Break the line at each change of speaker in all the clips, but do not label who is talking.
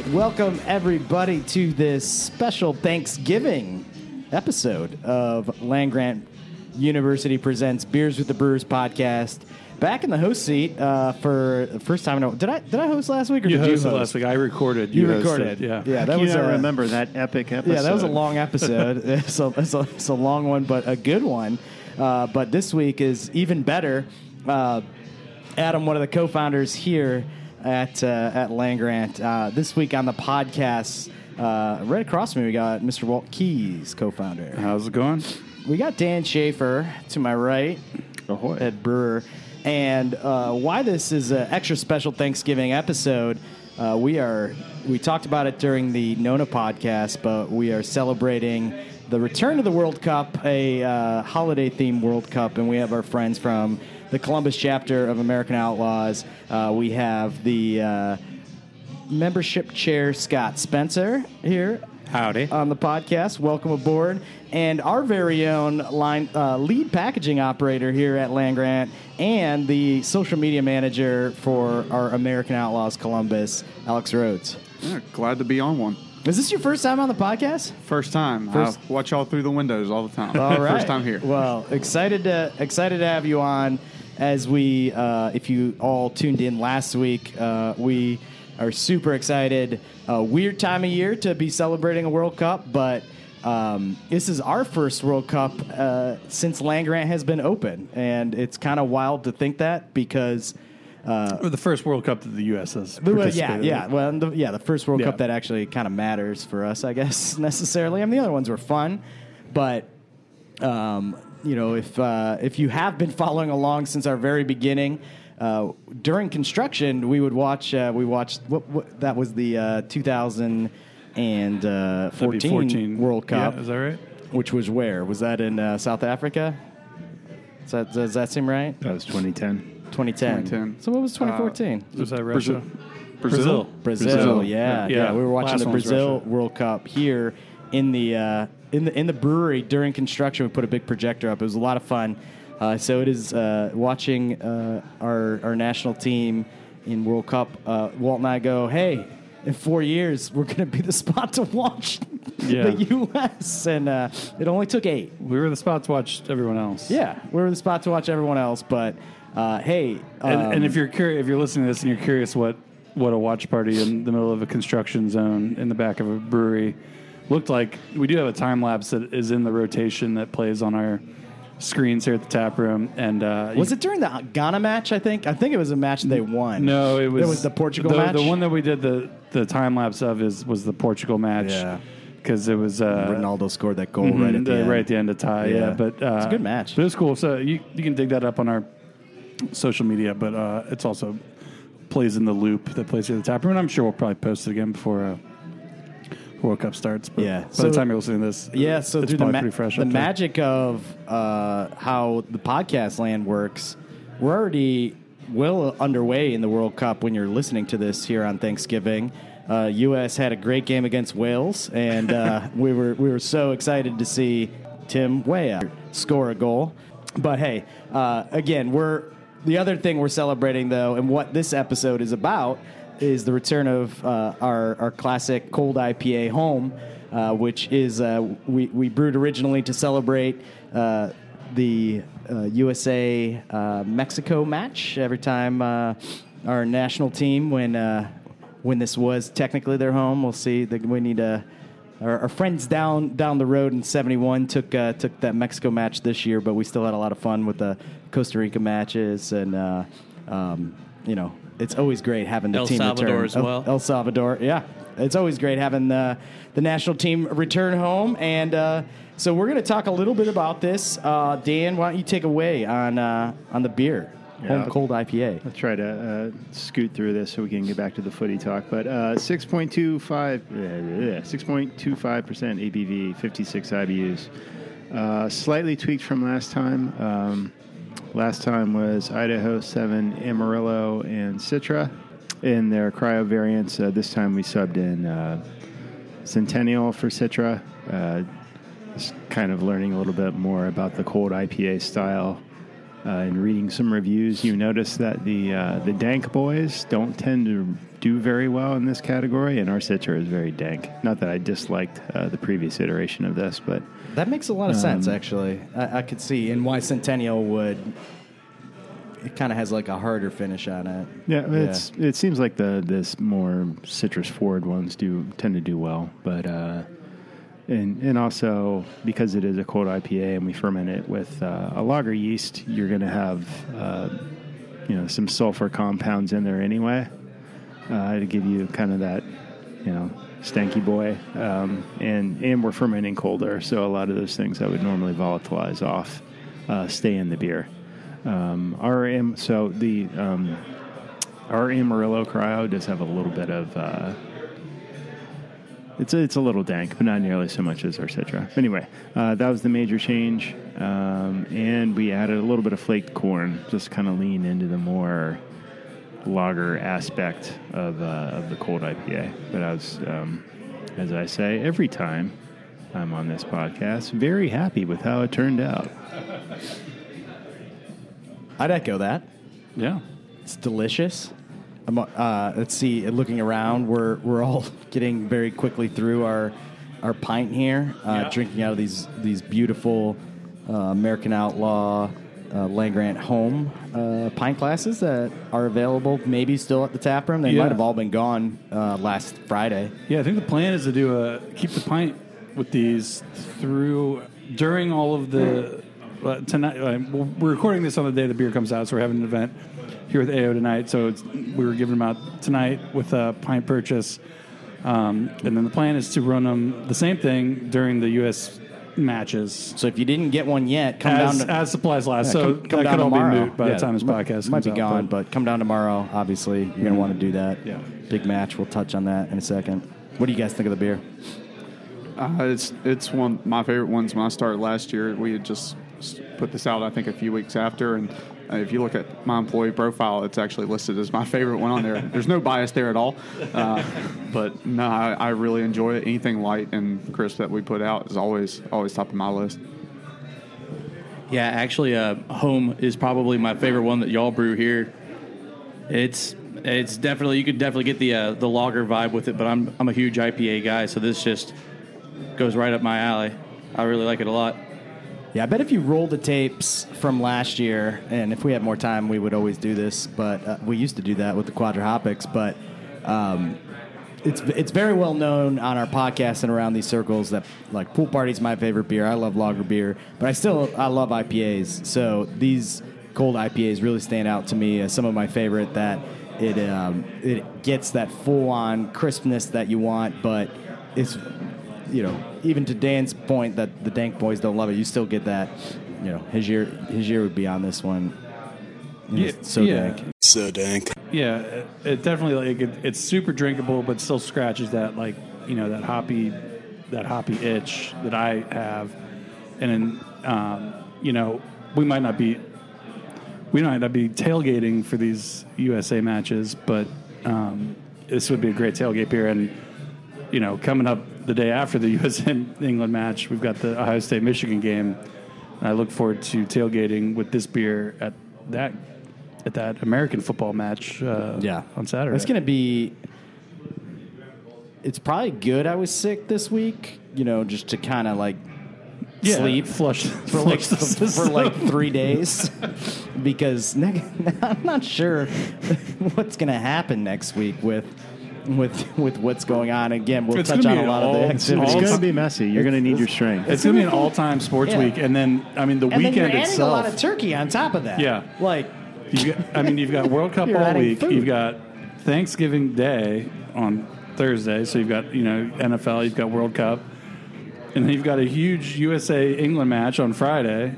Right, welcome everybody to this special Thanksgiving episode of Land Grant University presents Beers with the Brewers podcast. Back in the host seat uh, for the first time. In a, did I did I host last week or
You
did you
hosted
host?
last week. I recorded.
You,
hosted,
recorded.
Yeah.
yeah. That
Can
was
you
a,
remember that epic episode?
Yeah, that was a long episode. it's, a, it's, a, it's a long one, but a good one. Uh, but this week is even better. Uh, Adam, one of the co-founders here at uh, at Land Grant, uh, this week on the podcast, uh, right across from me, we got Mr. Walt Keys, co-founder.
How's it going?
We got Dan Schaefer to my right,
Ahoy.
head brewer. And uh, why this is an extra special Thanksgiving episode, uh, we are we talked about it during the Nona podcast, but we are celebrating the return of the World Cup, a uh, holiday themed World Cup, and we have our friends from the Columbus chapter of American Outlaws. Uh, we have the uh, membership chair Scott Spencer here
Howdy.
on the podcast. Welcome aboard. And our very own line uh, lead packaging operator here at Land Grant and the social media manager for our American Outlaws Columbus, Alex Rhodes.
Yeah, glad to be on one.
Is this your first time on the podcast?
First time.
First-
I watch y'all through the windows all the time.
All right.
First time here.
Well, excited to excited to have you on. As we, uh, if you all tuned in last week, uh, we are super excited. Uh, weird time of year to be celebrating a World Cup, but um, this is our first World Cup uh, since Land Grant has been open, and it's kind of wild to think that because. Uh,
Or the first World Cup that the U.S. has
well, yeah, yeah.
in.
Well, the, yeah, the first World
Yeah.
Cup that actually kind of matters for us, I guess, necessarily. I mean, the other ones were fun, but um, you know, if uh, if you have been following along since our very beginning, uh, during construction, we would watch. Uh, we watched what, what that was the uh, 2014
14.
World Cup,
Yeah, is that right?
which was where was that in uh, South Africa? Does that, does that seem right?
That was 2010.
2010.
2010.
So what was 2014?
Was that Russia?
Brazil.
Brazil,
Brazil.
yeah, yeah,
Yeah.
We were watching
Last
the Brazil
Russia.
World Cup here in the uh, in the in the brewery during construction. We put a big projector up. It was a lot of fun. Uh, so it is uh, watching uh, our our national team in World Cup. Uh, Walt and I go, hey. In four years, we're going to be the spot to watch
Yeah.
the U.S. And uh, it only took eight.
We were the spot to watch everyone else.
Yeah, we were the spot to watch everyone else. But uh, hey,
And,
um,
and if you're curious, if you're listening to this and you're curious what what a watch party in the middle of a construction zone in the back of a brewery looked like, we do have a time lapse that is in the rotation that plays on our screens here at the tap room. And uh,
was it during the Ghana match? I think. I think it was a match they won.
No, it was.
It was the Portugal
the,
match.
The one that we did the the time lapse of is was the Portugal match.
Yeah.
because it was uh,
Ronaldo scored that goal
mhm,
right at the, end.
right at the end to tie. Yeah,
Yeah.
but uh,
It's a good match.
But it was cool. So you you can dig that up on our social media, but uh, it's also plays in the loop that plays here at the tap room. And I'm sure we'll probably post it again before. Uh, World Cup starts, but
Yeah.
by
So-
the time you're listening to this,
Yeah, so
it's
through the,
probably
ma-
pretty fresh.
the magic of uh, how the podcast land works, we're already well underway in the World Cup when you're listening to this here on Thanksgiving. Uh, U.S. had a great game against Wales, and uh, we were we were so excited to see Tim Weah score a goal. But hey, uh, again, we're the other thing we're celebrating though, and what this episode is about is the return of uh, our our classic cold IPA home, uh, which is uh, we we brewed originally to celebrate uh, the uh, USA uh, Mexico match. Every time uh, our national team when uh, when this was technically their home, we'll see that we need. Our, our friends down down the road in '71 took uh, took that Mexico match this year, but we still had a lot of fun with the Costa Rica matches, and uh, um, you know it's always great having the team.
El
team
Salvador
return.
as
El-
well.
El Salvador, yeah, it's always great having the the national team return home, and uh, so we're going to talk a little bit about this. Uh, Dan, why don't you take away on uh, on the beer? home cold IPA.
I'll try to uh, scoot through this so we can get back to the footy talk. But uh, 6.25, uh, 6.25% ABV, 56 IBUs. Uh, slightly tweaked from last time. Um, last time was Idaho 7, Amarillo, and Citra in their cryo variants. Uh, this time we subbed in uh, Centennial for Citra. Uh, just kind of learning a little bit more about the cold IPA style uh, and reading some reviews, you notice that the uh, the dank boys don't tend to do very well in this category, and our Citra is very dank. Not that I disliked uh, the previous iteration of this, but
That makes a lot of sense, actually. I, I could see and why Centennial would. It kind of has like a harder finish on it.
yeah, it's it seems like the this more citrus forward ones do tend to do well, but. And, and also because it is a cold IPA and we ferment it with uh, a lager yeast, you're going to have uh, you know some sulfur compounds in there anyway uh, to give you kind of that you know stanky boy. Um, and and we're fermenting colder, so a lot of those things that would normally volatilize off uh, stay in the beer. Um, Am- so the um, our Amarillo cryo does have a little bit of uh, it's a, it's a little dank, but not nearly so much as our Citra. Anyway, uh, that was the major change, um, and we added a little bit of flaked corn, just kind of lean into the more lager aspect of uh, of the cold IPA. But I was, um, as I say every time I'm on this podcast, very happy with how it turned out.
I'd echo that.
Yeah.
It's delicious. Uh, let's see. Looking around, we're we're all getting very quickly through our our pint here, uh,
Yeah.
drinking out of these these beautiful uh, American Outlaw uh, Land Grant Home uh, pint glasses that are available. Maybe still at the tap room. They
Yeah.
might have all been gone uh, last Friday.
Yeah, I think the plan is to do a keep the pint with these through during all of the uh, tonight. Uh, we're recording this on the day the beer comes out, so we're having an event here with AO tonight. So it's, we were giving them out tonight with a pint purchase, um, and then the plan is to run them the same thing during the U.S. matches.
So if you didn't get one yet, come
As,
down to
as supplies last,
Yeah,
so
come, come
that
down
could all
tomorrow.
be moot by
Yeah,
the time this
might-
podcast
might
comes
be
out,
gone, but come down tomorrow. Obviously, you're going to want to do that.
Yeah.
big match. We'll touch on that in a second. What do you guys think of the beer?
Uh, it's it's one of my favorite ones. When I started last year, we had just s- put this out. I think a few weeks after, and uh, if you look at my employee profile, it's actually listed as my favorite one on there. There's no bias there at all, uh, but no, I, I really enjoy it. Anything light and crisp that we put out is always always top of my list.
Yeah, actually, uh, home is probably my favorite one that y'all brew here. It's it's definitely you could definitely get the uh, the lager vibe with it, but I'm I'm a huge IPA guy, so this just goes right up my alley. I really like it a lot.
Yeah, I bet if you roll the tapes from last year, and if we had more time, we would always do this. But uh, we used to do that with the Quadrahopics. But um, it's it's very well known on our podcast and around these circles that like pool party's my favorite beer. I love lager beer, but I still I love IPAs. So these cold IPAs really stand out to me as some of my favorite. That it um, it gets that full on crispness that you want, but it's you know, even to Dan's point that the Dank boys don't love it, you still get that. You know, his year his year would be on this one. It's so
yeah.
dank.
So dank.
Yeah, it, it definitely like it, it's super drinkable, but still scratches that like you know that hoppy that hoppy itch that I have, and then um, you know we might not be we might not be tailgating for these USA matches, but um, this would be a great tailgate beer. And you know, coming up the day after the USA England match, we've got the Ohio State Michigan game. And I look forward to tailgating with this beer at that at that American football match. Uh,
Yeah,
on Saturday.
It's gonna be. It's probably good. I was sick this week. You know, just to kind of like
yeah,
sleep
flush
for like for like three days because ne- I'm not sure what's going to happen next week with with with what's going on. Again, we'll
It's
touch on a lot
all-
of the
all-
It's
activities.
going to be messy. You're going to need your strength.
It's gonna be an all-time sports
Yeah.
week, and then I mean the
and then
weekend
you're adding
itself.
a lot of turkey on top of that.
Yeah.
like
You've got, I mean, you've got World Cup all week.
food.
You've got Thanksgiving Day on Thursday, so you've got you know NFL. You've got World Cup, and then you've got a huge USA England match on Friday,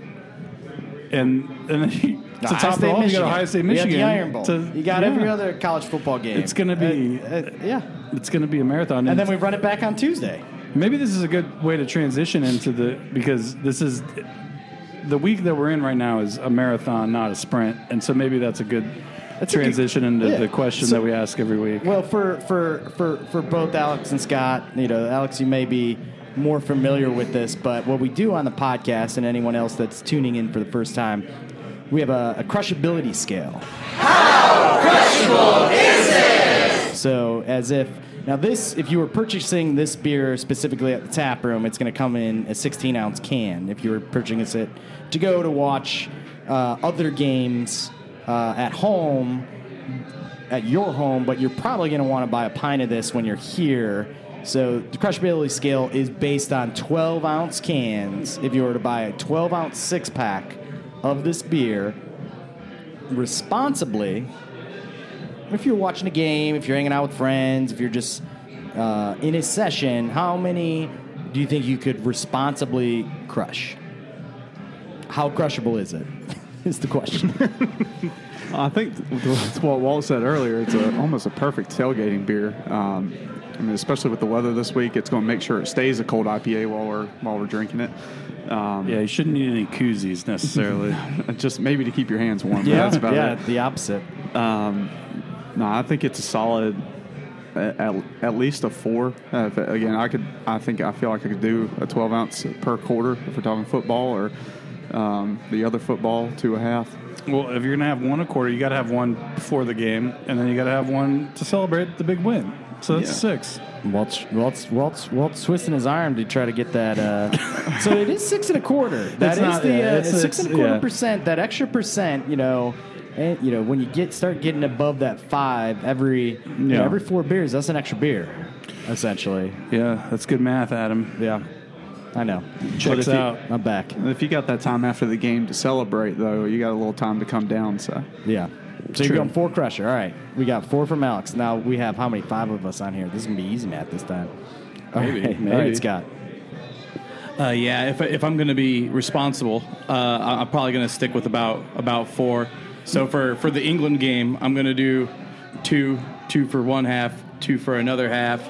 and and then you A top
State,
roll. You got
Michigan.
Ohio State,
You got
Michigan.
the Iron Bowl.
A-
you got
yeah.
every other college football game.
It's gonna be-
Uh, uh, yeah.
It's going to be a marathon.
And then we run it back on Tuesday.
Maybe this is a good way to transition into the because this is the week that we're in right now is a marathon, not a sprint, and so maybe that's a good
That's a good-
transition into
yeah.
the question
So-
that we ask every week.
Well, for, for, for, for both Alex and Scott, you know, Alex, you may be more familiar with this, but what we do on the podcast and anyone else that's tuning in for the first time, we have a, a crushability scale. How crushable is it? So, as if now this, if you were purchasing this beer specifically at the tap room, it's going to come in a 16 ounce can. If you were purchasing it to go to watch uh, other games uh, at home, at your home, but you're probably going to want to buy a pint of this when you're here. So the crushability scale is based on 12 ounce cans. If you were to buy a 12 ounce six pack of this beer responsibly, if you're watching a game, if you're hanging out with friends, if you're just uh, in a session, how many do you think you could responsibly crush? How crushable is it? is the question.
I think that's what Walt said earlier. It's a, almost a perfect tailgating beer. Um, I mean, especially with the weather this week, it's going to make sure it stays a cold IPA while we're while we're drinking it. Um,
yeah, you shouldn't need any koozies necessarily.
just maybe to keep your hands warm. Yeah, that's about
yeah,
it.
the opposite.
Um, no, I think it's a solid, at, at, least a four. Uh, if, again, I could, I think, I feel like I could do a 12 ounce per quarter if we're talking football or um, the other football, two and a half.
well, if you're gonna have one a quarter, you got to have one before the game, and then you got to have one to celebrate the big win. So that's
Yeah.
six.
Walt's, Walt's, Walt's, Walt's twisting his arm to try to get that. Uh, so it is six and a quarter. That
It's
is
not-
the
yeah,
uh,
it's-
six and a quarter
yeah.
percent. That extra percent, you know, and you know when you get start getting above that five every you know, every four beers, that's an extra beer, essentially.
Yeah, that's good math, Adam.
Yeah, I know.
Checks
you-
out.
I'm back.
If you got that time after the game to celebrate, though, you got a little time to come down. So
Yeah. So you're going four crusher. All right. We got four from Alex. Now we have how many? Five of us on here. This is gonna be easy math this time. All
Maybe,
right.
Maybe.
right, Scott.
Uh, yeah, if, if I'm going to be responsible, uh, I- I'm probably going to stick with about about four. So for, for the England game, I'm going to do two two for one half, two for another half,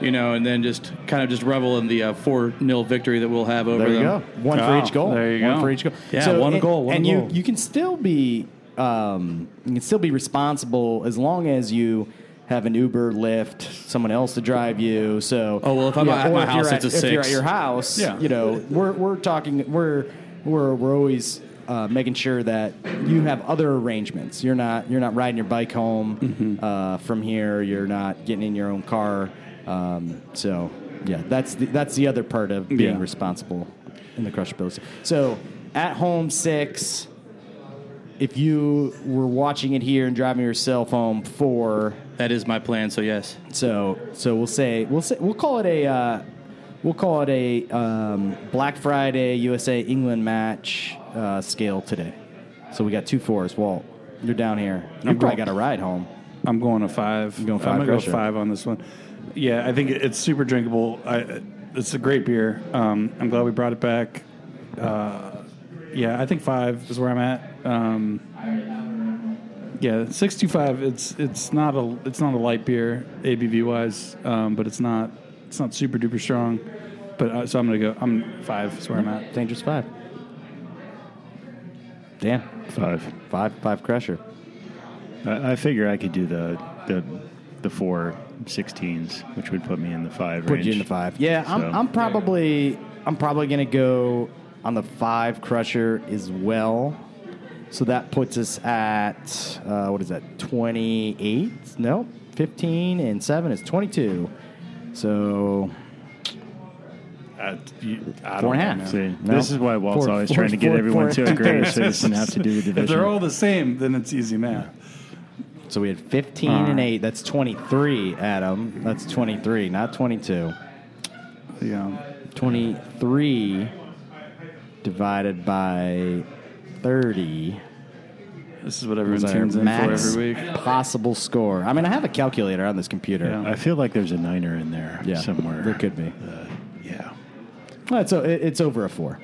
you know, and then just kind of just revel in the uh, four 0 victory that we'll have over
There you
them.
go. One for
Oh,
each goal.
there you
one
go.
for each goal.
Yeah, one
and,
goal, one
and
goal.
you you can still be um, you can still be responsible as long as you have an Uber, Lyft, someone else to drive you. So
Oh, well, if I'm at my house,
you're at,
it's a
if you're at your house,
Yeah.
you know, we're we're talking we're we're we're always. Uh, making sure that you have other arrangements. You're not you're not riding your bike home
Mm-hmm.
uh, from here. You're not getting in your own car. Um, so yeah, that's the, that's the other part of being
Yeah.
responsible in the crushability. So at home six. If you were watching it here and driving yourself home for
That is my plan. So yes,
so so we'll say we'll say we'll call it a uh, we'll call it a um, Black Friday USA England match uh, scale today. So we got two fours. Walt, you're down here. You
I'm
probably
going-
got a ride home.
I'm going a five.
I'm going five,
I'm gonna go five on this one. Yeah, I think it's super drinkable. I, it's a great beer. Um, I'm glad we brought it back. Uh, yeah, I think five is where I'm at. Um, yeah, six two five. It's it's not a it's not a light beer ABV wise, um, but it's not it's not super duper strong. But uh, so I'm gonna go. I'm five. Is where I'm at.
Dangerous five. Dan,
Five.
five, five crusher.
I, I figure I could do the the the four 16s, which would put me in the five
Put
range.
you in the five. Yeah, I'm, I'm probably I'm probably gonna go on the five crusher as well. So that puts us at uh, what is that? Twenty eight? No, fifteen and seven is twenty two. So
Uh, you, I
Four
don't
and a half.
See,
No.
this is why Walt's
Four-
always
four-
trying to get
four-
everyone
four-
to agree so he doesn't have to do the
If
division.
they're all the same, then it's easy math.
so we had fifteen
All
and eight. That's twenty three, Adam. That's twenty three, not twenty two.
Yeah.
Twenty three divided by thirty.
This is what everyone
is our
tunes in for
max
every week.
Possible score. I mean, I have a calculator on this computer.
Yeah.
I feel like there's a niner in there
Yeah,
somewhere.
there could be.
Uh, yeah.
Well, it's, o- it- it's over a four.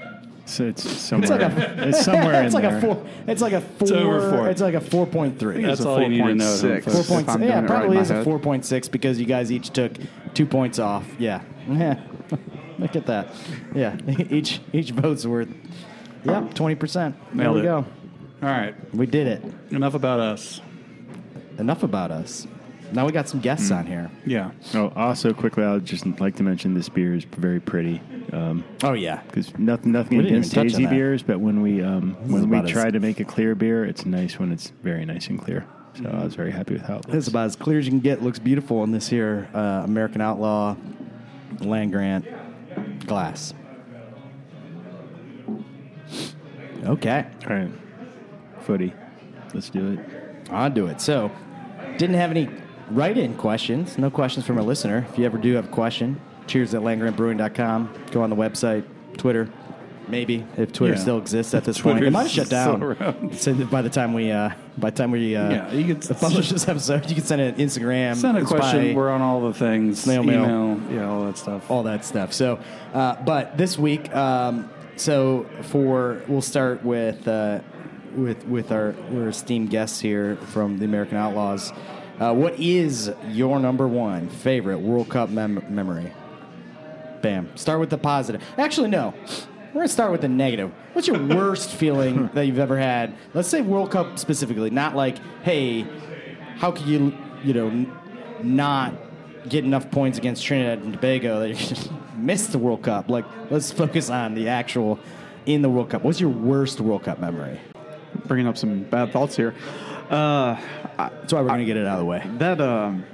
So it's somewhere.
It's like a.
it's somewhere
it's
in
like
there.
a four. It's like a four.
It's over four.
It's like a four point three.
That's
a
all you need to know.
4.6.
folks.
Point.
If I'm
Yeah,
doing it right
probably
in
is a
head.
four point six because you guys each took two points off. Yeah. Yeah. Look at that. Yeah. each each vote's worth. Yep. Twenty percent. There
Nailed
we
it.
go.
All right.
We did it.
Enough about us.
Enough about us. Now we got some guests on here.
Yeah.
Oh, also quickly, I'd just like to mention this beer is very pretty. Um,
Oh yeah.
because nothing, nothing
We didn't
against
even touch on
hazy
that.
beers, but when we um, when we
about as-
try to make a clear beer, it's nice when it's very nice and clear. So I was very happy with how it
This is about as clear as you can get. Looks beautiful in this here uh, American Outlaw Land Grant glass. Okay.
All right, footy, let's do it.
I'll do it. So, didn't have any write in questions. No questions from a listener. If you ever do have a question, cheers at landgrantbrewing.com. Go on the website, Twitter. Maybe if Twitter
Yeah.
still exists at this point, it might have shut down. So by the time we, uh, by the time we uh,
Yeah, you could-
publish this episode, you can send it Instagram,
Send a question. We're on all the things.
Snail mail.
email. Yeah, all that stuff.
all that stuff. So, uh, but this week, um, so for we'll start with uh, with with our our esteemed guests here from the American Outlaws. Uh, what is your number one favorite World Cup mem- memory? Bam. Start with the positive. Actually, no. We're gonna start with the negative. What's your worst feeling that you've ever had? Let's say World Cup specifically, not like, hey, how could you, you know, n- not get enough points against Trinidad and Tobago that you missed the World Cup? Like, let's focus on the actual in the World Cup. What's your worst World Cup memory?
Bringing up some bad thoughts here. Uh, I,
That's why we're gonna get it out of the way.
that um,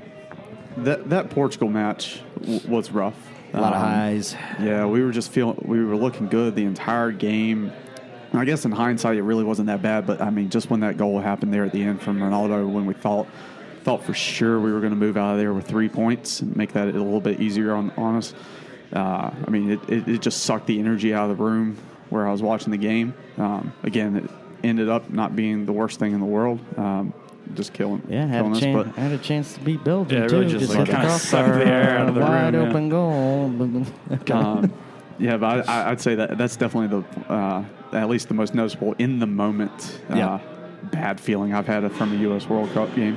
that that Portugal match w- was rough.
A lot of
Um,
highs.
Yeah, we were just feeling we were looking good the entire game. I guess in hindsight, it really wasn't that bad. But I mean, just when that goal happened there at the end from Ronaldo, when we thought thought for sure we were going to move out of there with three points and make that a little bit easier on, on us. Uh, I mean, it, it, it just sucked the energy out of the room where I was watching the game. Um, again, it ended up not being the worst thing in the world. Um, just killing,
Yeah, had
killing
a
us.
chance.
But
had a chance to beat Belgium
Yeah, it
too.
really just, like,
hit the
kinda
crossbar,
sucked the air out of the
wide
room, yeah.
open goal.
um, yeah, but I, I'd say that that's definitely the uh, at least the most noticeable in the moment. Uh,
Yeah.
Bad feeling I've had from a U.S. World Cup game.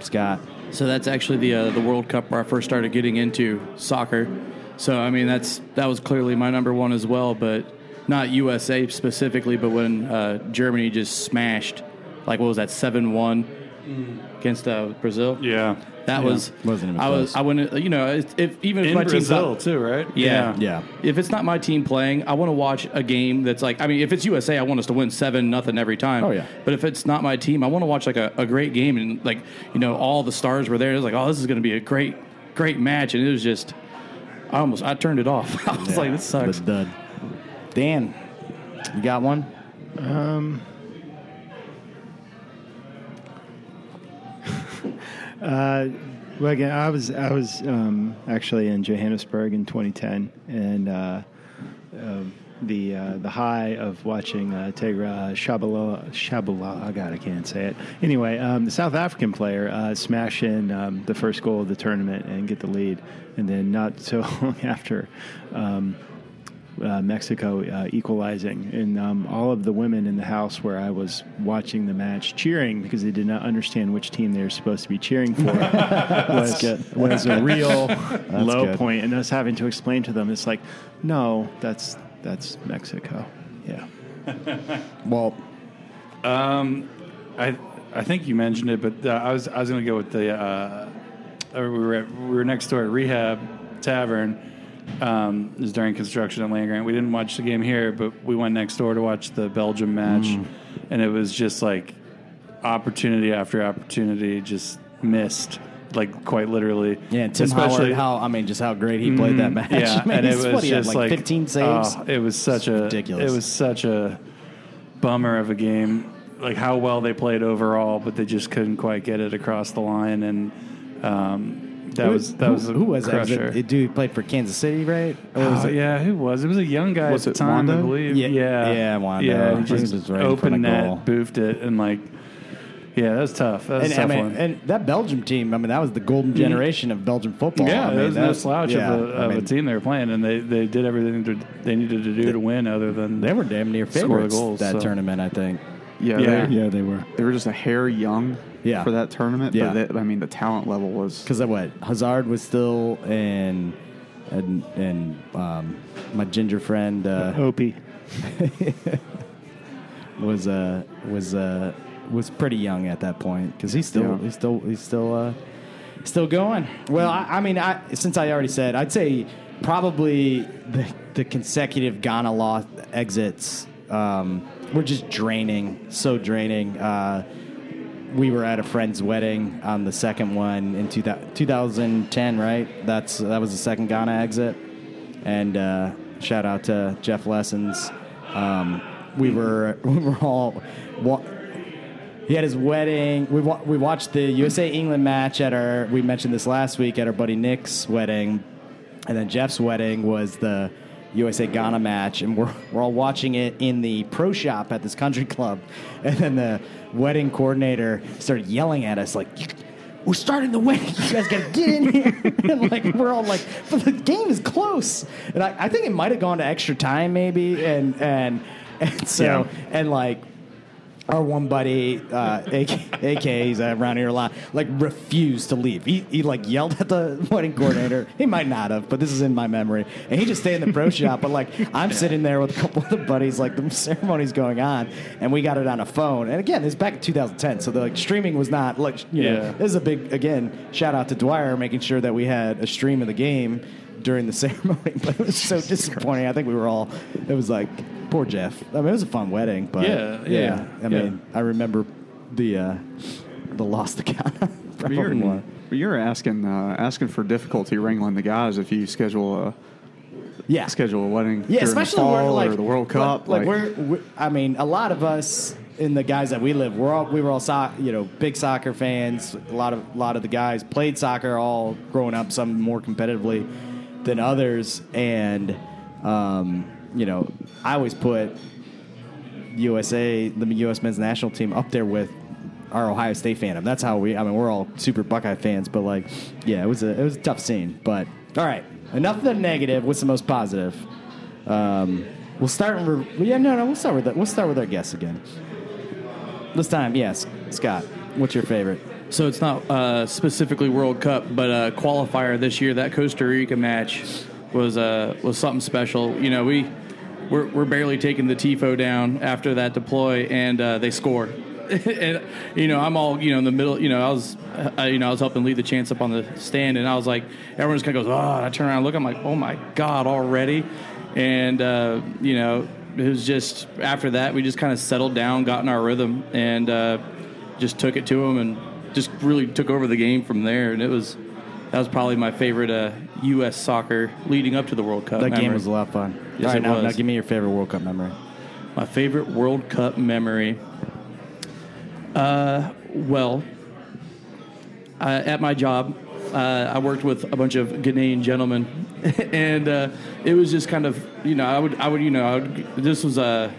Scott.
So that's actually the uh, the World Cup where I first started getting into soccer. So I mean that's that was clearly my number one as well, but not USA specifically, but when uh, Germany just smashed, like what was that seven one against uh, Brazil?
Yeah.
That was
Wasn't even
I was. I wouldn't you know if, if even if
In
my team's
Brazil
not,
too, right?
yeah.
Yeah.
If it's not my team playing, I want to watch a game that's like I mean, if it's USA, I want us to win seven nothing every time.
Oh, yeah.
But if it's not my team, I want to watch like a, a great game and like you know all the stars were there. It was like oh this is going to be a great great match, and it was just I almost I turned it off. I was like this sucks.
The dud. Dan, you got one?
Um, Uh, well, again, I was I was um, actually in Johannesburg in 2010, and uh, um, the uh, the high of watching uh, Tegra Shabala Shabala. Oh God, I can't say it. Anyway, um, the South African player uh, smash in um, the first goal of the tournament and get the lead, and then not so long after. Uh, Mexico uh, equalizing, and um, all of the women in the house where I was watching the match cheering because they did not understand which team they were supposed to be cheering for was,
good.
was a real low
good.
point, and us having to explain to them, it's like, no, that's that's Mexico. Yeah,
Well,
Um, I I think you mentioned it, but uh, I was I was going to go with the uh, uh, we were at, we were next door at Rehab Tavern. Um, was during construction at Land Grant. We didn't watch the game here, but we went next door to watch the Belgium match,
Mm.
and it was just like opportunity after opportunity just missed, like quite literally.
yeah, Tim
Especially-
Howard, how I mean, just how great he played that match.
yeah,
Man,
and it was
what, he had,
just
like
like
15 saves.
oh, it was such a
ridiculous.
It was such a bummer of a game. Like how well they played overall, but they just couldn't quite get it across the line, and um, that
Who-
was that
who,
was a
who was that? Was
crusher.
it, dude played for Kansas City, right? Or was
Oh,
it-
yeah, who was? It was a young guy
Was
at the time, I believe.
Yeah,
yeah,
yeah, Wondo.
Yeah, He just
was right in front
open
of
net,
goal.
boofed it, and like Yeah, that's tough. That's
And,
a tough
I mean,
one.
and that Belgium team, I mean, that was the golden mm-hmm. generation of Belgian football.
yeah,
I mean,
there was no slouch
yeah,
of, a,
I
of a
mean,
team they were playing, and they, they did everything they needed to do to win, other than
They were damn near favorites
goals,
that
so.
tournament, I think.
Yeah,
Yeah.
They,
Yeah, they were.
they were just a hair young
Yeah.
for that tournament.
Yeah.
But they, I mean, the talent level was.
Because of what Hazard was still and and and um, my ginger friend uh,
Opie.
was uh, was uh, was pretty young at that point because he's still
Yeah.
he's still he's still uh, still going. Well, I, I mean, I, since I already said, I'd say probably the the consecutive Ghana loss exits um, were just draining, so draining. Uh, we were at a friend's wedding on the second one in 2000, 2010, right? That's that was the second Ghana exit, and uh, shout out to Jeff Lessons. Um, we were we were all. Wa- he had his wedding. We wa- we watched the USA England match at our. We mentioned this last week at our buddy Nick's wedding, and then Jeff's wedding was the USA Ghana match, and we're we're all watching it in the pro shop at this country club, and then the wedding coordinator started yelling at us like. We're starting the wedding. You guys gotta get in here. and like we're all like, but the game is close. And I, I think it might have gone to extra time maybe. And and and so and like our one buddy, uh, AK, AK, he's around here a lot, like refused to leave. He, he like yelled at the wedding coordinator. He might not have, but this is in my memory. And he just stayed in the pro shop. But like, I'm sitting there with a couple of the buddies, like the ceremony's going on, and we got it on a phone. And again, this is back in 2010, so the like streaming was not like you know.
Yeah.
This is a big again shout out to Dwyer making sure that we had a stream of the game during the ceremony. But it was so disappointing. I think we were all. It was like poor Jeff. I mean, it was a fun wedding, but
Yeah, yeah,
I
yeah.
mean, I remember the uh, the lost account.
But you're, but you're asking uh, asking for difficulty wrangling the guys if you schedule a
Yeah,
schedule a wedding
yeah,
during
especially
the fall
where, like
or the World Cup.
Like, we're, we I mean, a lot of us in the guys that we live, we're all we were all so, you know big soccer fans. A lot of a lot of the guys played soccer all growing up, some more competitively than others, and um, you know, I always put USA, the U.S. men's national team, up there with our Ohio State fandom. That's how we. I mean, we're all super Buckeye fans, but like, yeah, it was a it was a tough scene. But all right, enough of the negative. What's the most positive? Um, we'll start. Re- yeah, no, no. We'll start with that. We'll start with our guests again. This time, yes, Scott. What's your favorite?
So it's not uh, specifically World Cup, but a qualifier this year. That Costa Rica match was uh, was something special. You know, we we're, we're barely taking the tifo down after that deploy, and uh, they score. and you know, I'm all you know in the middle. You know, I was uh, you know I was helping lead the chance up on the stand, and I was like, everyone just kind of goes, oh. And I turn around, and look, I'm like, oh my god, already. And uh, you know, it was just after that we just kind of settled down, got in our rhythm, and uh, just took it to them and just really took over the game from there. And it was that was probably my favorite uh, U.S. soccer leading up to the World Cup.
That game was a lot of fun.
Yes,
all right,
it
now,
was.
now give me your favorite World Cup memory.
My favorite World Cup memory. Uh, well, uh, at my job, uh, I worked with a bunch of Ghanaian gentlemen, and uh, it was just kind of you know I would I would you know I would, this was uh,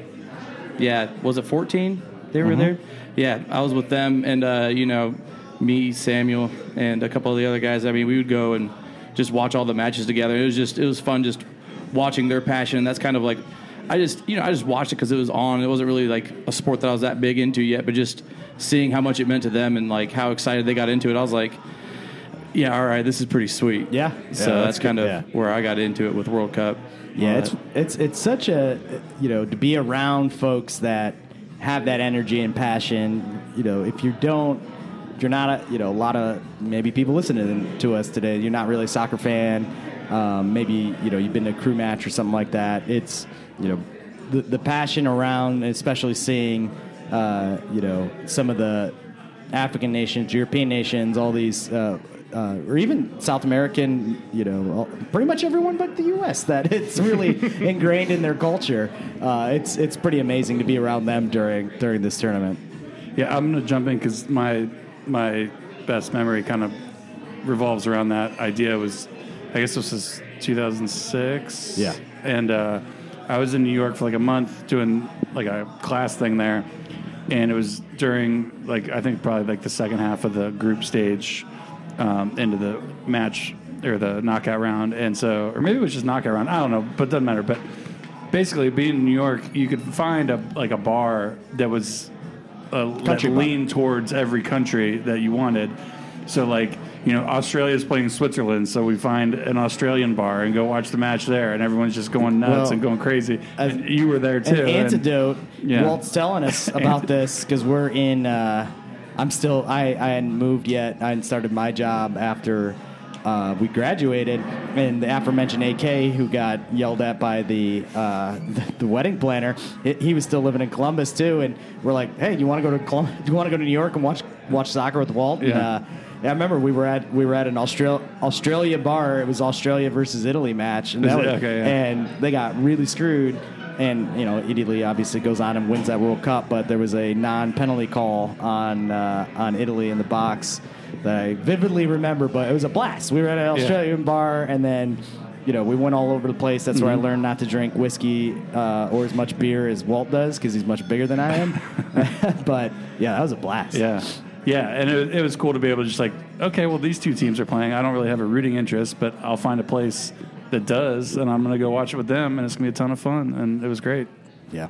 yeah was it fourteen they were there yeah I was with them and uh, you know me Samuel and a couple of the other guys I mean we would go and just watch all the matches together it was just it was fun just watching their passion that's kind of like I just you know I just watched it because it was on it wasn't really like a sport that I was that big into yet but just seeing how much it meant to them and like how excited they got into it I was like yeah, all right, this is pretty sweet.
Yeah.
So
Yeah, that's
that's, kind
good,
of
yeah.
where I got into it with World Cup.
Yeah, it's it's it's such a you know to be around folks that have that energy and passion. You know, if you don't, you're not a you know a lot of maybe people listening to us today, you're not really a soccer fan. Um, maybe you know you've been to a crew match or something like that. It's you know the the passion around, especially seeing uh, you know some of the African nations, European nations, all these, uh, uh, or even South American, you know, pretty much everyone but the U.S. That it's really ingrained in their culture. Uh, it's it's pretty amazing to be around them during during this tournament.
Yeah, I'm gonna jump in because my my best memory kind of revolves around that idea. Was I guess this was 2006.
Yeah.
and uh, I was in New York for like a month doing like a class thing there, and it was during like I think probably like the second half of the group stage um, into the match or the knockout round, and so or maybe it was just knockout round. I don't know, but it doesn't matter. But basically, being in New York, you could find a like a bar that was uh, that
bar.
leaned towards every country that you wanted. So like you know, Australia's playing Switzerland, so we find an Australian bar and go watch the match there, and everyone's just going nuts
Well,
and going crazy. And you were there too.
An
and-
antidote.
Yeah.
Walt's telling us about this because we're in. Uh, I'm still. I, I hadn't moved yet. I hadn't started my job after uh, we graduated, and the aforementioned AK, who got yelled at by the uh, the, the wedding planner, he he was still living in Columbus too. And we're like, "Hey, do you want to go to Do you want to go to New York and watch watch soccer with Walt?" And,
Yeah.
uh, yeah, I remember we were at we were at an Austral- Australia bar. It was Australia versus Italy match, and that was,
Okay, yeah.
and they got really screwed. And you know, Italy obviously goes on and wins that World Cup, but there was a non-penalty call on uh, on Italy in the box that I vividly remember. But it was a blast. We were at an Australian bar, and then you know we went all over the place. That's where I
Mm-hmm.
learned not to drink whiskey uh, or as much beer as Walt does because he's much bigger than I am. but yeah, that was a blast.
Yeah. Yeah, and it, it was cool to be able to just like, okay, well, these two teams are playing. I don't really have a rooting interest, but I'll find a place that does, and I'm going to go watch it with them, and it's going to be a ton of fun. And it was great.
yeah.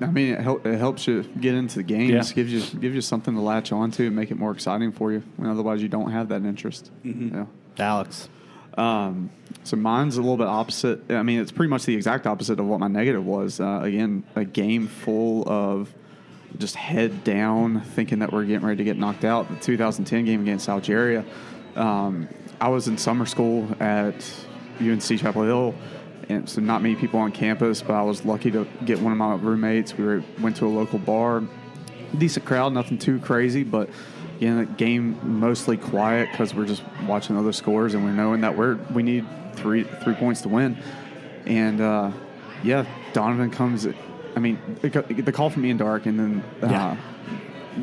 I mean, it, hel- it helps you get into the games,
Yeah.
gives you gives you something to latch onto and make it more exciting for you. When otherwise, you don't have that interest. Yeah.
Alex.
Um, so mine's a little bit opposite. I mean, it's pretty much the exact opposite of what my negative was. Uh, again, a game full of just head down, thinking that we're getting ready to get knocked out. The 2010 game against Algeria. Um, I was in summer school at UNC Chapel Hill, and so not many people on campus. But I was lucky to get one of my roommates. We were, went to a local bar, decent crowd, nothing too crazy, but again, the game mostly quiet because we're just watching other scores and we're knowing that we're we need three three points to win. And uh, yeah, Donovan comes. I mean, the call from Ian Darke and then uh,
Yeah.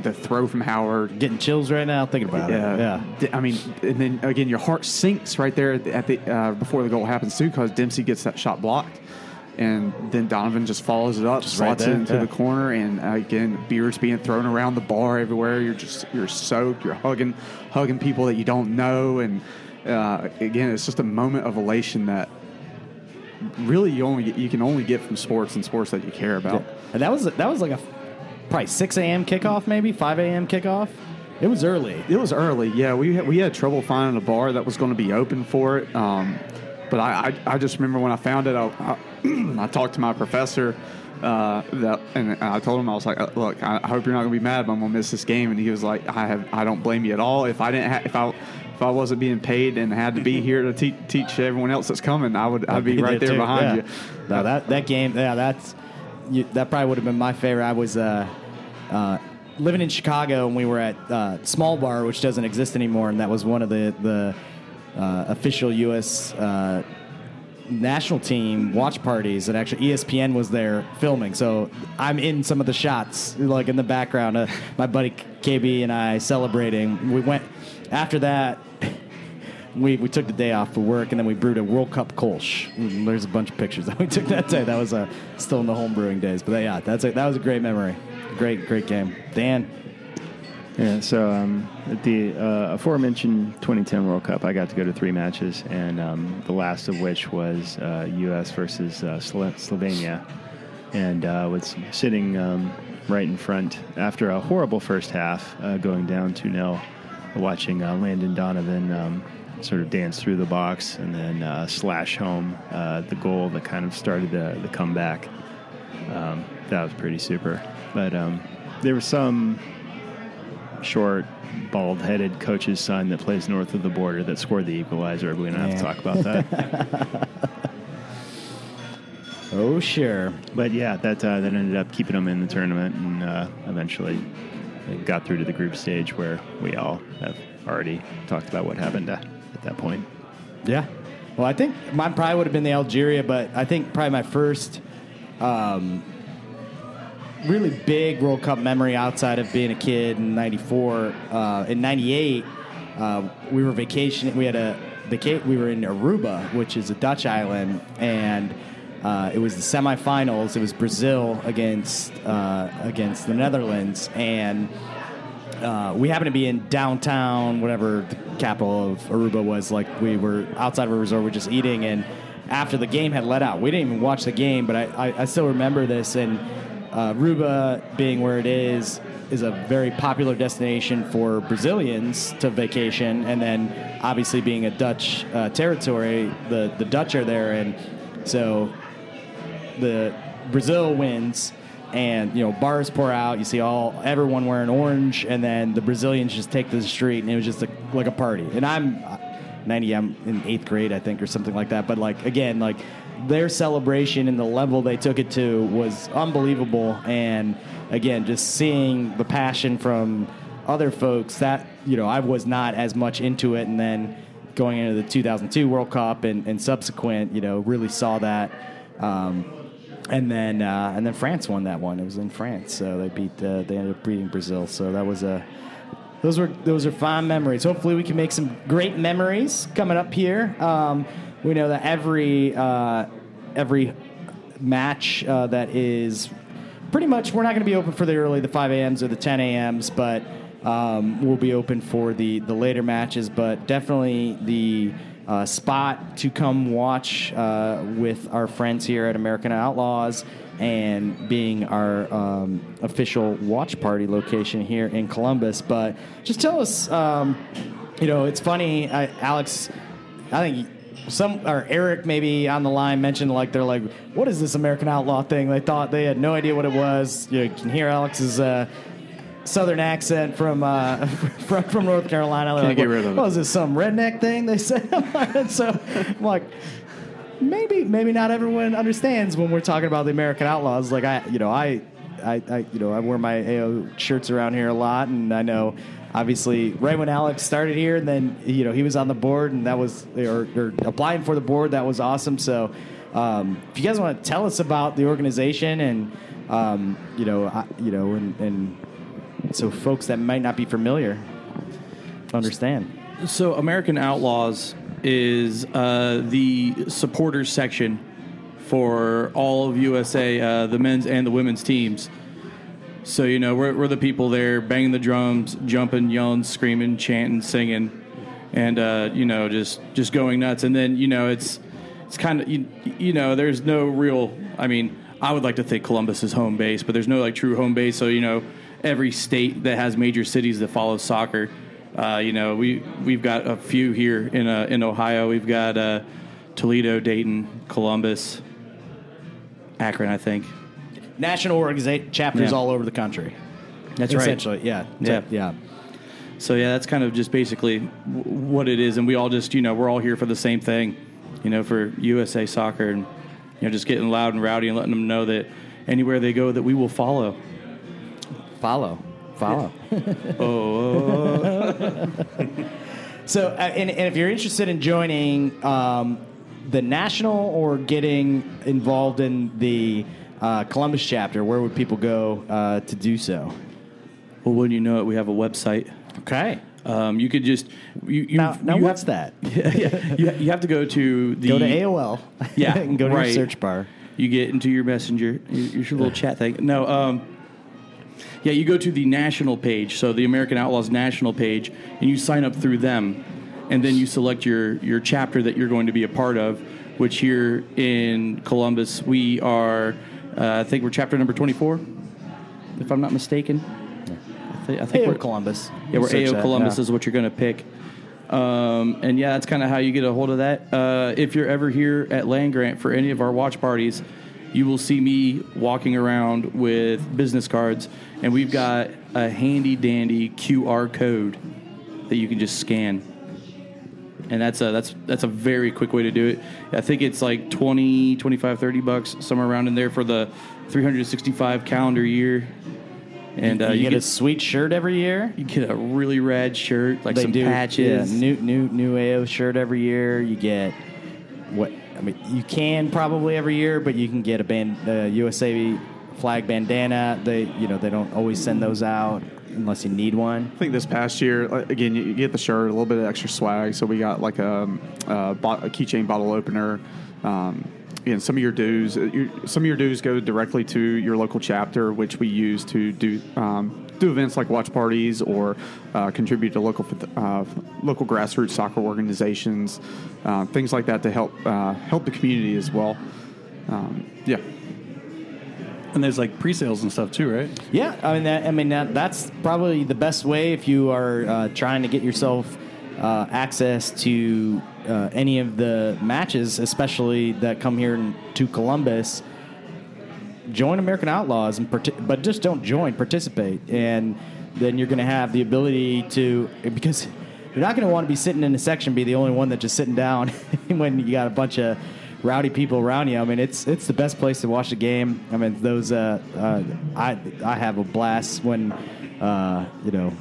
The throw from Howard.
Getting chills right now thinking about
Yeah,
it. Yeah.
I mean, and then again, your heart sinks right there at the, uh, before the goal happens too, because Dempsey gets that shot blocked, and then Donovan just follows it up,
Just
slots
there,
it into
yeah.
the corner, and uh, again, beers being thrown around the bar everywhere. You're just you're soaked. You're hugging hugging people that you don't know, and uh, again, it's just a moment of elation that really you only you can only get from sports and sports that you care about.
And that was that was like a probably six a.m. kickoff, maybe five a.m. kickoff. It was early.
It was early. Yeah, we had, we had trouble finding a bar that was going to be open for it. Um, but I, I, I just remember when I found it, I, I, I talked to my professor. Uh, that and I told him I was like, "Uh, look, I, hope you're not going to be mad, but I'm going to miss this game. And he was like, I have, I don't blame you at all. If I didn't, ha- if I, if I wasn't being paid and had to be here to te- teach everyone else that's coming, I would, I'd be right there
too,
behind
yeah.
you.
No, that that game, yeah, that's you, that probably would have been my favorite. I was uh, uh, living in Chicago, and we were at uh, Small Bar, which doesn't exist anymore, and that was one of the the uh, official U.S. Uh, national team watch parties and actually ESPN was there filming so I'm in some of the shots like in the background uh, my buddy KB and I celebrating we went after that we, we took the day off for work and then we brewed a World Cup Kolsch. Mm, There's a bunch of pictures that we took that day. That was uh, still in the home brewing days. But yeah, that's a, that was a great memory. Great, great game. Dan,
Yeah, so um, at the uh, aforementioned 2010 World Cup, I got to go to three matches, and um, the last of which was uh, U.S. versus uh, Slo- Slovenia, and uh, was sitting um, right in front after a horrible first half, uh, going down 2 0, watching uh, Landon Donovan um, sort of dance through the box and then slash home the goal that kind of started the, the comeback. Um, that was pretty super. But um, there was some short, bald-headed coach's son that plays north of the border that scored the equalizer. We don't have to talk about that.
oh sure.
but yeah, that uh, that ended up keeping them in the tournament, and uh, eventually got through to the group stage where we all have already talked about what happened uh, at that point.
Yeah. Well, I think mine probably would have been the Algeria, but I think probably my first um, really big World Cup memory outside of being a kid in '94. Uh, in '98, uh, we were vacationing. We had a vaca- We were in Aruba, which is a Dutch island, and uh, it was the semifinals. It was Brazil against uh, against the Netherlands, and uh, we happened to be in downtown, whatever the capital of Aruba was. Like we were outside of a resort, we are just eating, and after the game had let out, we didn't even watch the game, but I, I, I still remember this. And uh, Aruba being where it is is a very popular destination for Brazilians to vacation, and then obviously being a Dutch uh, territory, the the Dutch are there, and so the Brazil wins and you know bars pour out. You see all everyone wearing orange. And then the brazilians just take the street and it was just a, like a party. And i'm 90 i'm in eighth grade i think or something like that. But like again like their celebration and the level they took it to was unbelievable and again just seeing the passion from other folks that you know i was not as much into it and then going into the 2002 world cup and, and subsequent you know really saw that um, and then uh, and then France won that one. It was in France, so they beat uh, they ended up beating Brazil. So that was a those were those are fond memories. Hopefully, we can make some great memories coming up here. Um, we know that every uh, every match uh, that is pretty much we're not going to be open for the early the 5 a.m.s or the 10 a.m.s, but um, we'll be open for the the later matches. But definitely the uh, spot to come watch uh, with our friends here at American Outlaws and being our um, official watch party location here in Columbus. But just tell us, um, you know, it's funny, I, Alex. I think some or Eric maybe on the line mentioned like they're like, what is this American Outlaw thing? They thought they had no idea what it was. You can hear Alex's uh, southern accent from uh, from, from North Carolina. They're
Can't
like,
get rid of it.
what is this? Some redneck thing? They said. so I'm like. Maybe, maybe not everyone understands when we're talking about the American Outlaws. Like I, you know, I, I, I you know, I wear my AO shirts around here a lot, and I know, obviously, right when Alex started here, and then you know he was on the board, and that was or, or applying for the board. That was awesome. So, um, if you guys want to tell us about the organization and um, you know, I, you know, and, and so folks that might not be familiar understand.
So, American Outlaws is uh, the supporters section for all of USA, uh, the men's and the women's teams. So, you know, we're, we're the people there banging the drums, jumping, yelling, screaming, chanting, singing, and, uh, you know, just, just going nuts. And then, you know, it's, it's kind of, you, you know, there's no real, I mean, I would like to think Columbus is home base, but there's no like true home base. So, you know, every state that has major cities that follow soccer, uh, you know, we we've got a few here in uh, in Ohio. We've got uh, Toledo, Dayton, Columbus, Akron, I think.
National organization chapters
Yeah.
all over the country.
That's right.
Essentially, yeah,
Yeah.
yeah.
So yeah, that's kind of just basically w- what it is, and we all just you know we're all here for the same thing, you know, for USA soccer, and you know just getting loud and rowdy and letting them know that anywhere they go that we will follow.
Follow, follow.
Oh,
So, uh, and, and if you're interested in joining um, the national or getting involved in the uh, Columbus chapter, where would people go uh, to do so?
well, wouldn't you know it? We have a website.
Okay.
Um, you could just you, you
Now, now
you
what's
have,
that?
yeah, you, you have to go to the
Go to AOL.
Yeah,
and go to
right.
your search bar.
You get into your messenger, your, your little chat thing. No, um, yeah, you go to the national page, so the American Outlaws national page, and you sign up through them, and then you select your your chapter that you're going to be a part of. Which here in Columbus, we are, I think we're chapter number 24, if I'm not mistaken. I, thi- I think
AO
we're
Columbus.
yeah, we're AO
that,
Columbus
yeah.
is what you're going to pick. Um, and yeah, that's kind of how you get a hold of that. Uh, if you're ever here at Land Grant for any of our watch parties, you will see me walking around with business cards, and we've got a handy dandy QR code that you can just scan. And that's a that's that's a very quick way to do it. I think it's like 20, 25, 30 bucks somewhere around in there for the 365 calendar year. And uh,
you, get, a sweet shirt every year.
you get a really rad shirt, like
they
some
do
patches.
Yeah, new new new AO shirt every year. You get what I mean. You can probably every year, but you can get a band uh, USA flag bandana. They you know they don't always send those out unless you need one.
I think this past year, uh, again, you, get the shirt, a little bit of extra swag. So we got like a, a, bo- a keychain bottle opener. Um, and some of your dues, uh, your, some of your dues go directly to your local chapter, which we use to do um, do events like watch parties or uh, contribute to local uh, local grassroots soccer organizations, uh, things like that to help uh, help the community as well. Um, yeah.
And there's like pre-sales and stuff too, right?
Yeah, I mean, that, I mean that, that's probably the best way if you are uh, trying to get yourself uh, access to uh, any of the matches, especially that come here to Columbus. Join American Outlaws, and but just don't join, participate, and then you're going to have the ability to because you're not going to want to be sitting in a section, be the only one that's just sitting down when you got a bunch of rowdy people around you. I mean, it's it's the best place to watch a game. I mean, those uh, uh, I I have a blast when uh, you know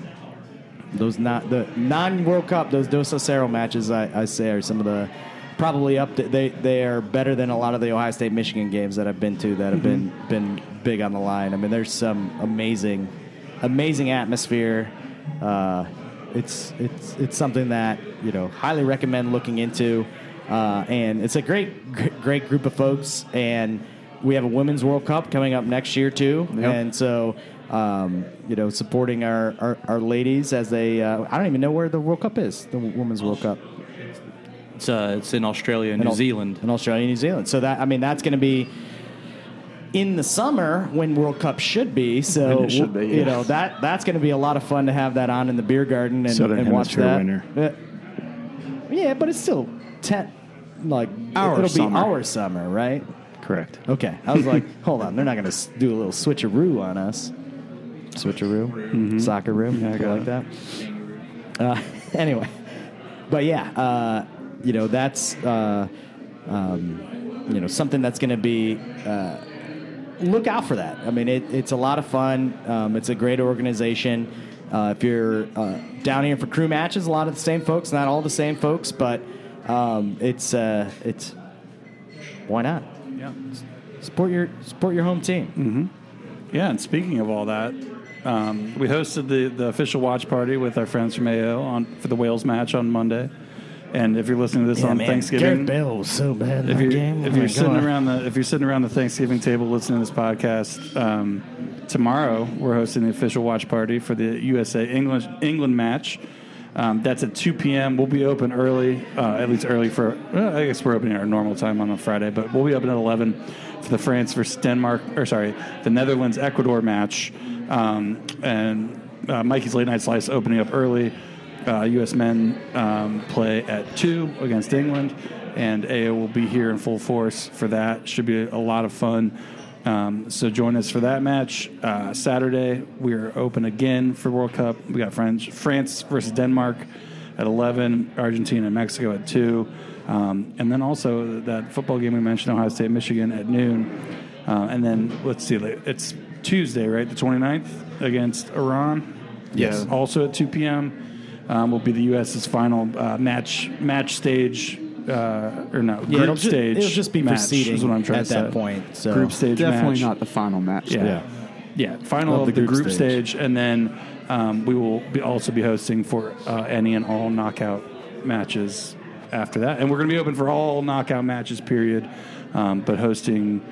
those not the non World Cup those Dos a Cero matches. I, I say are some of the probably up to, they they are better than a lot of the Ohio State Michigan games that I've been to that have been been big on the line. I mean, there's some amazing amazing atmosphere. Uh, it's it's it's something that you know highly recommend looking into, uh, and it's a great great group of folks. And we have a women's World Cup coming up next year too,
Yep.
and so um, you know supporting our, our, our ladies as they uh, I don't even know where the World Cup is the women's World Cup
It's uh, it's in Australia and New Zealand.
in Australia, and New Zealand. So that I mean, that's going to be in the summer when World Cup should be. So
it should be,
you know that that's going to be a lot of fun to have that on in the beer garden and,
Southern
and watch that.
winter.
Uh, yeah, but it's still ten. Like
Our
it'll
summer.
be our summer, right?
Correct.
Okay, I was like, hold on, they're not going to do a little switcheroo on us. Switcheroo, soccer room,
Yeah,
like that. Uh, anyway, but yeah, uh, you know that's uh, um, you know something that's going to be. Uh, look out for that. I mean, it, it's a lot of fun. Um, it's a great organization. Uh, if you're uh, down here for crew matches, a lot of the same folks, not all the same folks, but um, it's uh, it's why not
Yeah.
support your support your home team.
Yeah, and speaking of all that, um, we hosted the, the official watch party with our friends from AO on for the Wales match on Monday. And if you're listening to this on Thanksgiving,
Gareth Bale was so bad
if you're,
game.
if
Oh
you're sitting
God.
around the if you're sitting around the Thanksgiving table listening to this podcast, um, tomorrow we're hosting the official watch party for the USA England England match. Um, that's at 2 p.m. We'll be open early, uh, at least early for. I guess we're opening our normal time on a Friday, but we'll be open at 11 for the France versus Denmark, or sorry, the Netherlands Ecuador match. Um, and uh, Mikey's late night slice opening up early. Uh, U.S. men um, play at two against England, and AO will be here in full force for that. Should be a lot of fun. Um, so join us for that match uh, Saturday. We are open again for World Cup. We got France, France versus Denmark at eleven, Argentina and Mexico at two, um, and then also that football game we mentioned, Ohio State, Michigan at noon, uh, and then let's see, it's Tuesday, right, the 29th against Iran.
Yes.
Also at 2 p.m. Um, will be the U.S.'s final uh, match match stage. Uh, or no, group
it'll ju-
stage.
it'll just be
match
proceeding
is what I'm trying
at
to
that
say.
point, so-
group stage
Definitely
match.
not the final match.
Yeah.
Yeah.
Yeah. Final
Of
of,
the
the,
group
group,
stage.
stage. and then um, we will be also be hosting for uh, any and all knockout matches after that, and we're going to be open for all knockout matches. Period, um, but hosting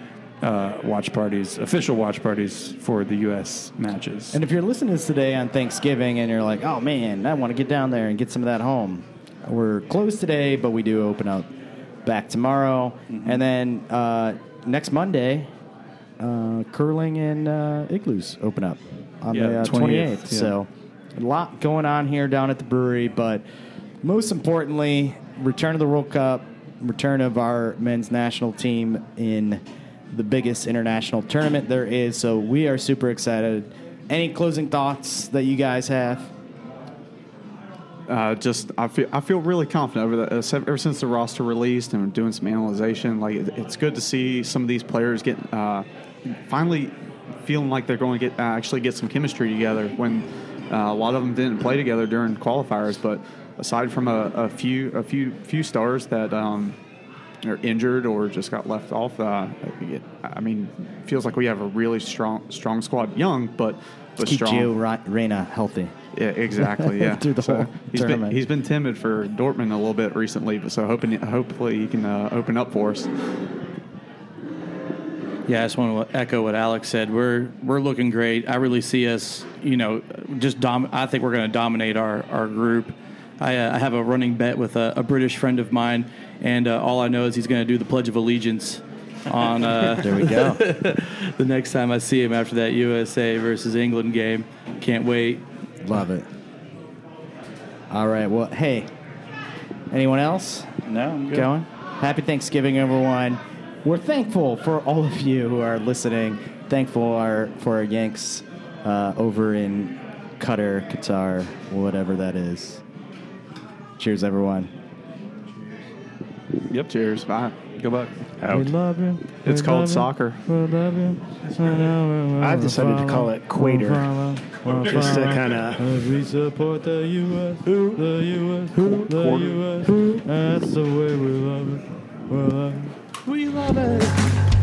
uh, watch parties, official watch parties for the U.S. matches.
And if you're listening to this today on Thanksgiving and you're like, oh man, I want to get down there and get some of that home, we're closed today, but we do open up back tomorrow.
Mm-hmm.
And then uh, next Monday, uh, curling and uh, igloos open up on
Yeah,
the uh,
28th,
28th.
yeah.
So a lot going on here down at the brewery, but most importantly, return of the World Cup, return of our men's national team in the biggest international tournament there is. So we are super excited. Any closing thoughts that you guys have?
Uh, just I feel I feel really confident over the uh, ever since the roster released and doing some analyzation. Like it, it's good to see some of these players get uh, finally feeling like they're going to get uh, actually get some chemistry together. When uh, a lot of them didn't play together during qualifiers, but aside from a, a few a few few stars that. Um, are injured or just got left off. I mean, feels like we have a really strong strong squad. Young, but but
Keep
strong.
Gio Ra- Reyna healthy.
Yeah, exactly. Yeah,
Through the whole
he's been
tournament.
he's been timid for Dortmund a little bit recently, but so hoping hopefully he can uh, open up for us.
Yeah, I just want to echo what Alex said. We're we're looking great. I really see us, you know, just dom- I think we're going to dominate our our group. I, uh, I have a running bet with a, a British friend of mine, and uh, all I know is he's going to do the Pledge of Allegiance on uh,
There we go.
the next time I see him after that USA versus England game. Can't wait.
Love it. All right. Well, hey, anyone else?
No, I'm good.
going. Happy Thanksgiving, everyone. We're thankful for all of you who are listening. Thankful our, for our Yanks uh, over in Qatar, Qatar, whatever that is. Cheers, everyone.
Yep.
Cheers. Bye.
Go back.
Out.
love you.
It's called soccer.
I've decided to call it Quater, just to kind of.
We support the U.S. The U.S. The U.S. That's the way we love it. We love it.
We love it.